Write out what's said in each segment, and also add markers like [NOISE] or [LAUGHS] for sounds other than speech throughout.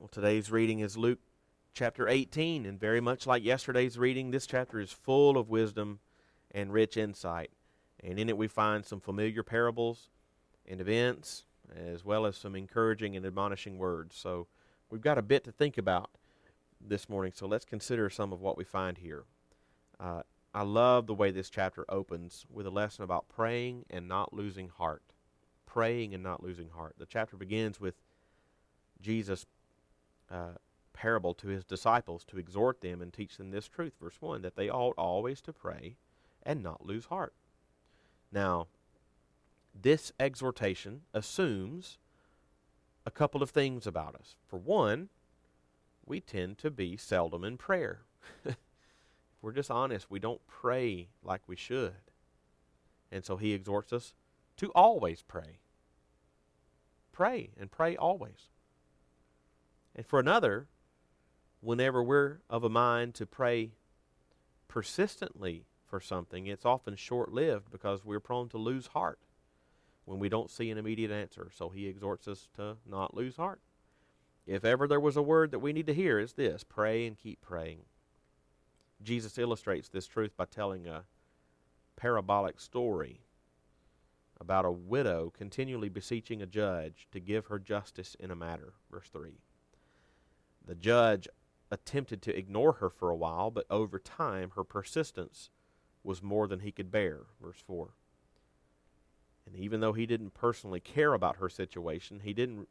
Well, today's reading is Luke chapter 18, and very much like yesterday's reading, this chapter is full of wisdom and rich insight. And in it, we find some familiar parables and events, as well as some encouraging and admonishing words. So, we've got a bit to think about this morning, so let's consider some of what we find here. Uh, I love the way this chapter opens with a lesson about praying and not losing heart. Praying and not losing heart. The chapter begins with Jesus' uh, parable to his disciples to exhort them and teach them this truth. Verse 1 that they ought always to pray and not lose heart. Now, this exhortation assumes a couple of things about us. For one, we tend to be seldom in prayer. [LAUGHS] if we're just honest, we don't pray like we should. And so he exhorts us to always pray. Pray and pray always. And for another, whenever we're of a mind to pray persistently for something, it's often short lived because we're prone to lose heart when we don't see an immediate answer. So he exhorts us to not lose heart. If ever there was a word that we need to hear, it's this pray and keep praying. Jesus illustrates this truth by telling a parabolic story about a widow continually beseeching a judge to give her justice in a matter. Verse 3. The judge attempted to ignore her for a while, but over time her persistence was more than he could bear. Verse 4. And even though he didn't personally care about her situation, he didn't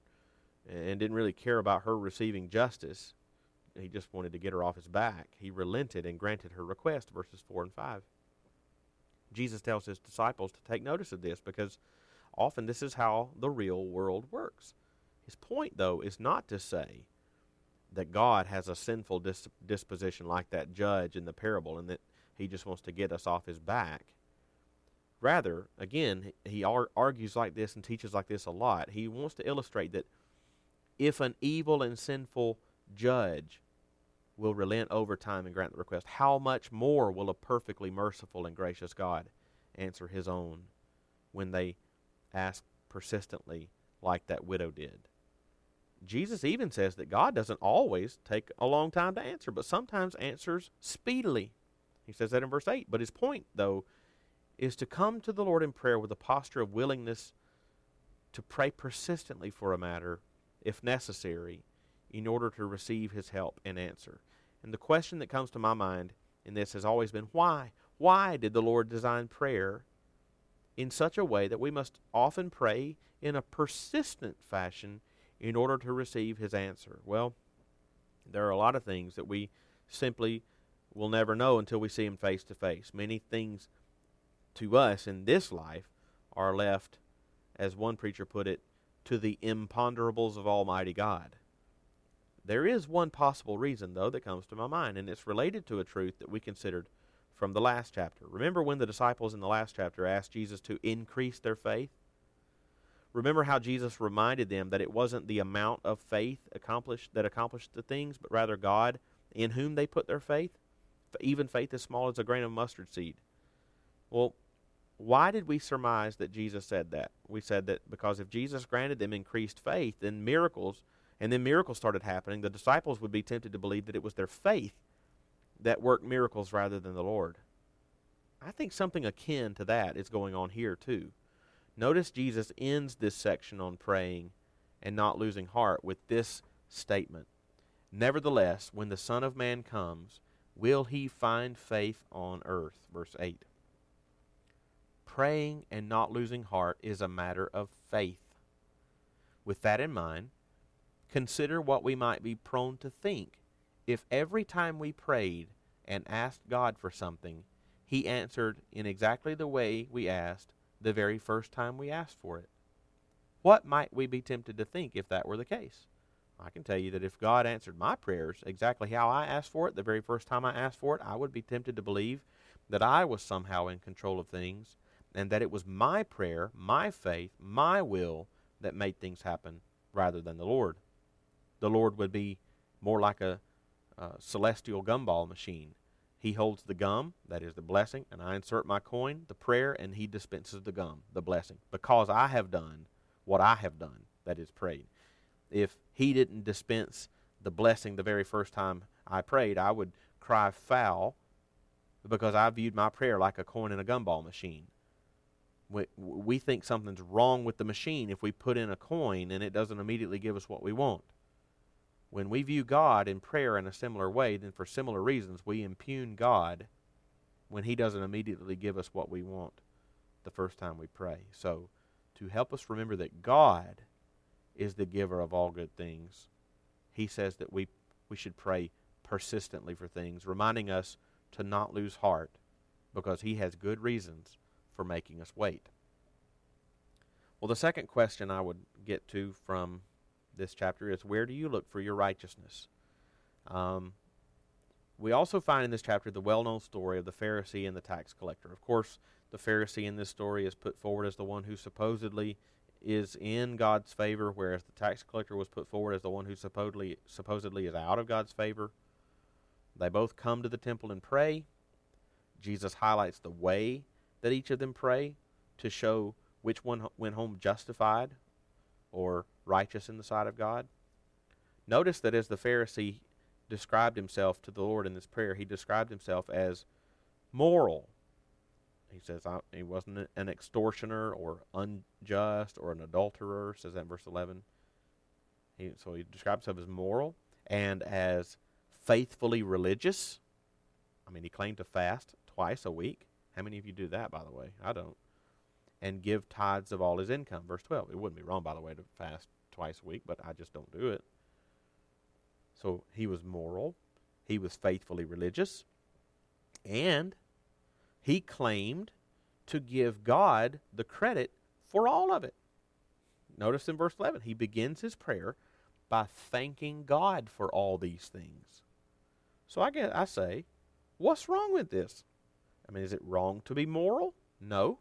and didn't really care about her receiving justice. He just wanted to get her off his back. He relented and granted her request, verses 4 and 5. Jesus tells his disciples to take notice of this because often this is how the real world works. His point, though, is not to say that God has a sinful dis- disposition like that judge in the parable and that he just wants to get us off his back. Rather, again, he ar- argues like this and teaches like this a lot. He wants to illustrate that if an evil and sinful judge will relent over time and grant the request, how much more will a perfectly merciful and gracious God answer his own when they ask persistently, like that widow did? Jesus even says that God doesn't always take a long time to answer, but sometimes answers speedily. He says that in verse 8. But his point, though, is to come to the Lord in prayer with a posture of willingness to pray persistently for a matter, if necessary, in order to receive his help and answer. And the question that comes to my mind in this has always been why? Why did the Lord design prayer in such a way that we must often pray in a persistent fashion in order to receive his answer? Well, there are a lot of things that we simply will never know until we see him face to face. Many things to us in this life are left, as one preacher put it, to the imponderables of Almighty God. There is one possible reason, though, that comes to my mind, and it's related to a truth that we considered from the last chapter. Remember when the disciples in the last chapter asked Jesus to increase their faith? Remember how Jesus reminded them that it wasn't the amount of faith accomplished that accomplished the things, but rather God in whom they put their faith, even faith as small as a grain of mustard seed. Well, why did we surmise that Jesus said that? We said that because if Jesus granted them increased faith, then miracles, and then miracles started happening, the disciples would be tempted to believe that it was their faith that worked miracles rather than the Lord. I think something akin to that is going on here, too. Notice Jesus ends this section on praying and not losing heart with this statement Nevertheless, when the Son of Man comes, will he find faith on earth? Verse 8. Praying and not losing heart is a matter of faith. With that in mind, consider what we might be prone to think if every time we prayed and asked God for something, He answered in exactly the way we asked the very first time we asked for it. What might we be tempted to think if that were the case? I can tell you that if God answered my prayers exactly how I asked for it the very first time I asked for it, I would be tempted to believe that I was somehow in control of things and that it was my prayer, my faith, my will that made things happen rather than the Lord. The Lord would be more like a, celestial gumball machine he holds the gum, that is the blessing, and I insert my coin, the prayer, and he dispenses the gum, the blessing, because I have done what I have done, that is prayed. If he didn't dispense the blessing the very first time I prayed, I would cry foul because I viewed my prayer like a coin in a gumball machine. We, we think something's wrong with the machine if we put in a coin and it doesn't immediately give us what we want. When we view God in prayer in a similar way, then for similar reasons, we impugn God when He doesn't immediately give us what we want the first time we pray. So, to help us remember that God is the giver of all good things, He says that we, we should pray persistently for things, reminding us to not lose heart because He has good reasons for making us wait. Well, the second question I would get to from this chapter is where do you look for your righteousness? Um, we also find in this chapter the well known story of the Pharisee and the tax collector. Of course, the Pharisee in this story is put forward as the one who supposedly is in God's favor, whereas the tax collector was put forward as the one who supposedly supposedly is out of God's favor. They both come to the temple and pray. Jesus highlights the way that each of them pray to show which one went home justified or righteous in the sight of God. Notice that as the Pharisee described himself to the Lord in this prayer, he described himself as moral. He says he wasn't an extortioner or unjust or an adulterer, says that in verse 11. He, so he describes himself as moral and as faithfully religious. I mean, he claimed to fast twice a week. How many of you do that, by the way? I don't. And give tithes of all his income. Verse 12. It wouldn't be wrong, by the way, to fast twice a week, but I just don't do it. So he was moral, he was faithfully religious, and he claimed to give God the credit for all of it. Notice in verse 11, he begins his prayer by thanking God for all these things. So I guess I say, what's wrong with this? I mean, is it wrong to be moral? No.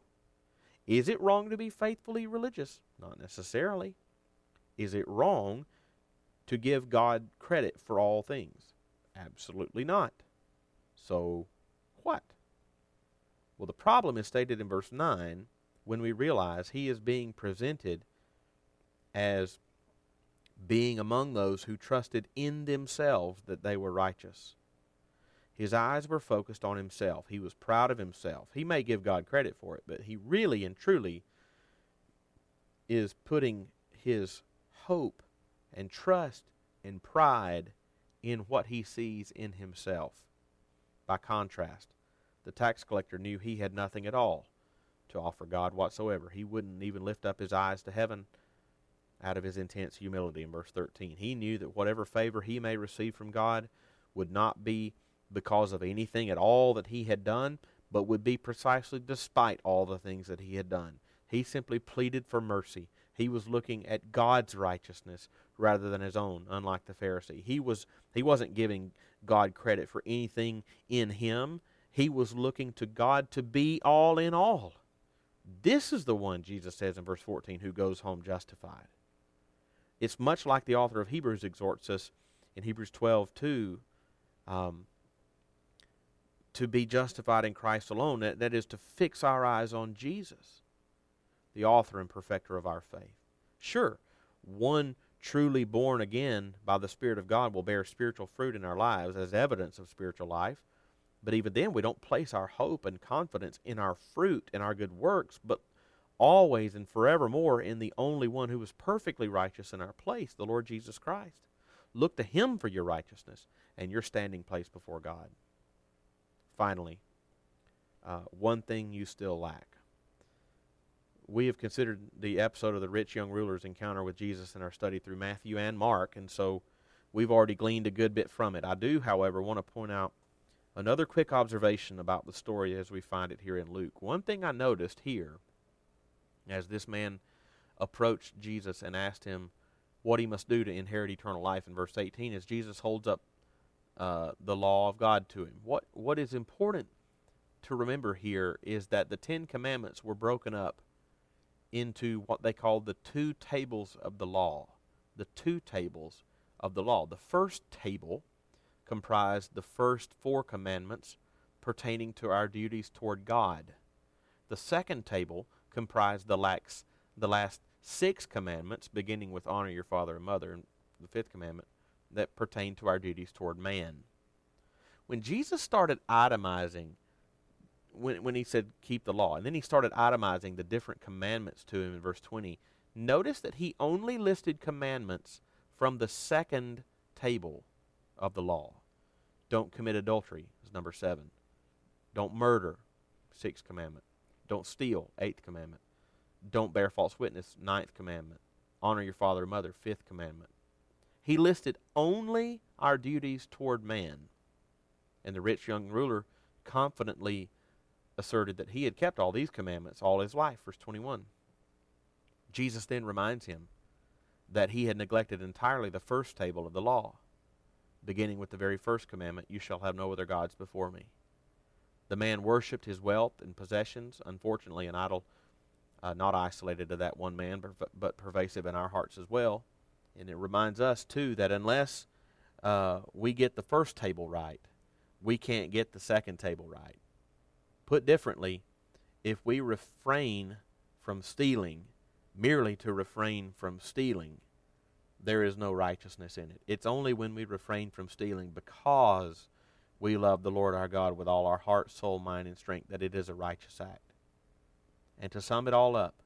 Is it wrong to be faithfully religious? Not necessarily. Is it wrong to give God credit for all things? Absolutely not. So, what? Well, the problem is stated in verse 9 when we realize he is being presented as being among those who trusted in themselves that they were righteous. His eyes were focused on himself. He was proud of himself. He may give God credit for it, but he really and truly is putting his hope and trust and pride in what he sees in himself. By contrast, the tax collector knew he had nothing at all to offer God whatsoever. He wouldn't even lift up his eyes to heaven out of his intense humility in verse 13. He knew that whatever favor he may receive from God would not be because of anything at all that he had done, but would be precisely despite all the things that he had done. He simply pleaded for mercy. He was looking at God's righteousness rather than his own, unlike the Pharisee. He was he wasn't giving God credit for anything in him. He was looking to God to be all in all. This is the one Jesus says in verse 14 who goes home justified. It's much like the author of Hebrews exhorts us in Hebrews 12 2 um, to be justified in Christ alone. That, that is to fix our eyes on Jesus the author and perfecter of our faith. Sure, one truly born again by the Spirit of God will bear spiritual fruit in our lives as evidence of spiritual life. But even then, we don't place our hope and confidence in our fruit and our good works, but always and forevermore in the only one who was perfectly righteous in our place, the Lord Jesus Christ. Look to Him for your righteousness and your standing place before God. Finally, uh, one thing you still lack we have considered the episode of the rich young ruler's encounter with Jesus in our study through Matthew and Mark, and so we've already gleaned a good bit from it. I do, however, want to point out another quick observation about the story as we find it here in Luke. One thing I noticed here, as this man approached Jesus and asked him what he must do to inherit eternal life in verse 18, is Jesus holds up uh, the law of God to him. What what is important to remember here is that the Ten Commandments were broken up into what they called the two tables of the law. The two tables of the law. The first table comprised the first four commandments pertaining to our duties toward God. The second table comprised the, lax, the last six commandments, beginning with honor your father and mother, and the fifth commandment that pertain to our duties toward man. When Jesus started itemizing, when, when he said keep the law, and then he started itemizing the different commandments to him in verse 20, notice that he only listed commandments from the second table of the law. Don't commit adultery is number seven. Don't murder, sixth commandment. Don't steal, eighth commandment. Don't bear false witness, ninth commandment. Honor your father and mother, fifth commandment. He listed only our duties toward man. And the rich young ruler confidently asserted that he had kept all these commandments all his life. Verse 21. Jesus then reminds him that he had neglected entirely the first table of the law, beginning with the very first commandment You shall have no other gods before me. The man worshipped his wealth and possessions, unfortunately, an idol uh, not isolated to that one man, but, but pervasive in our hearts as well. And it reminds us, too, that unless uh, we get the first table right, we can't get the second table right. Put differently, if we refrain from stealing merely to refrain from stealing, there is no righteousness in it. It's only when we refrain from stealing because we love the Lord our God with all our heart, soul, mind, and strength that it is a righteous act. And to sum it all up,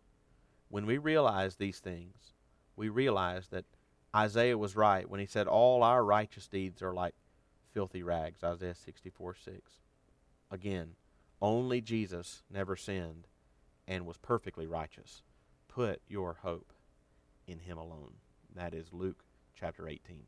when we realize these things, we realize that Isaiah was right when he said, All our righteous deeds are like filthy rags. Isaiah 64 6. Again, only Jesus never sinned and was perfectly righteous. Put your hope in him alone. That is Luke chapter 18.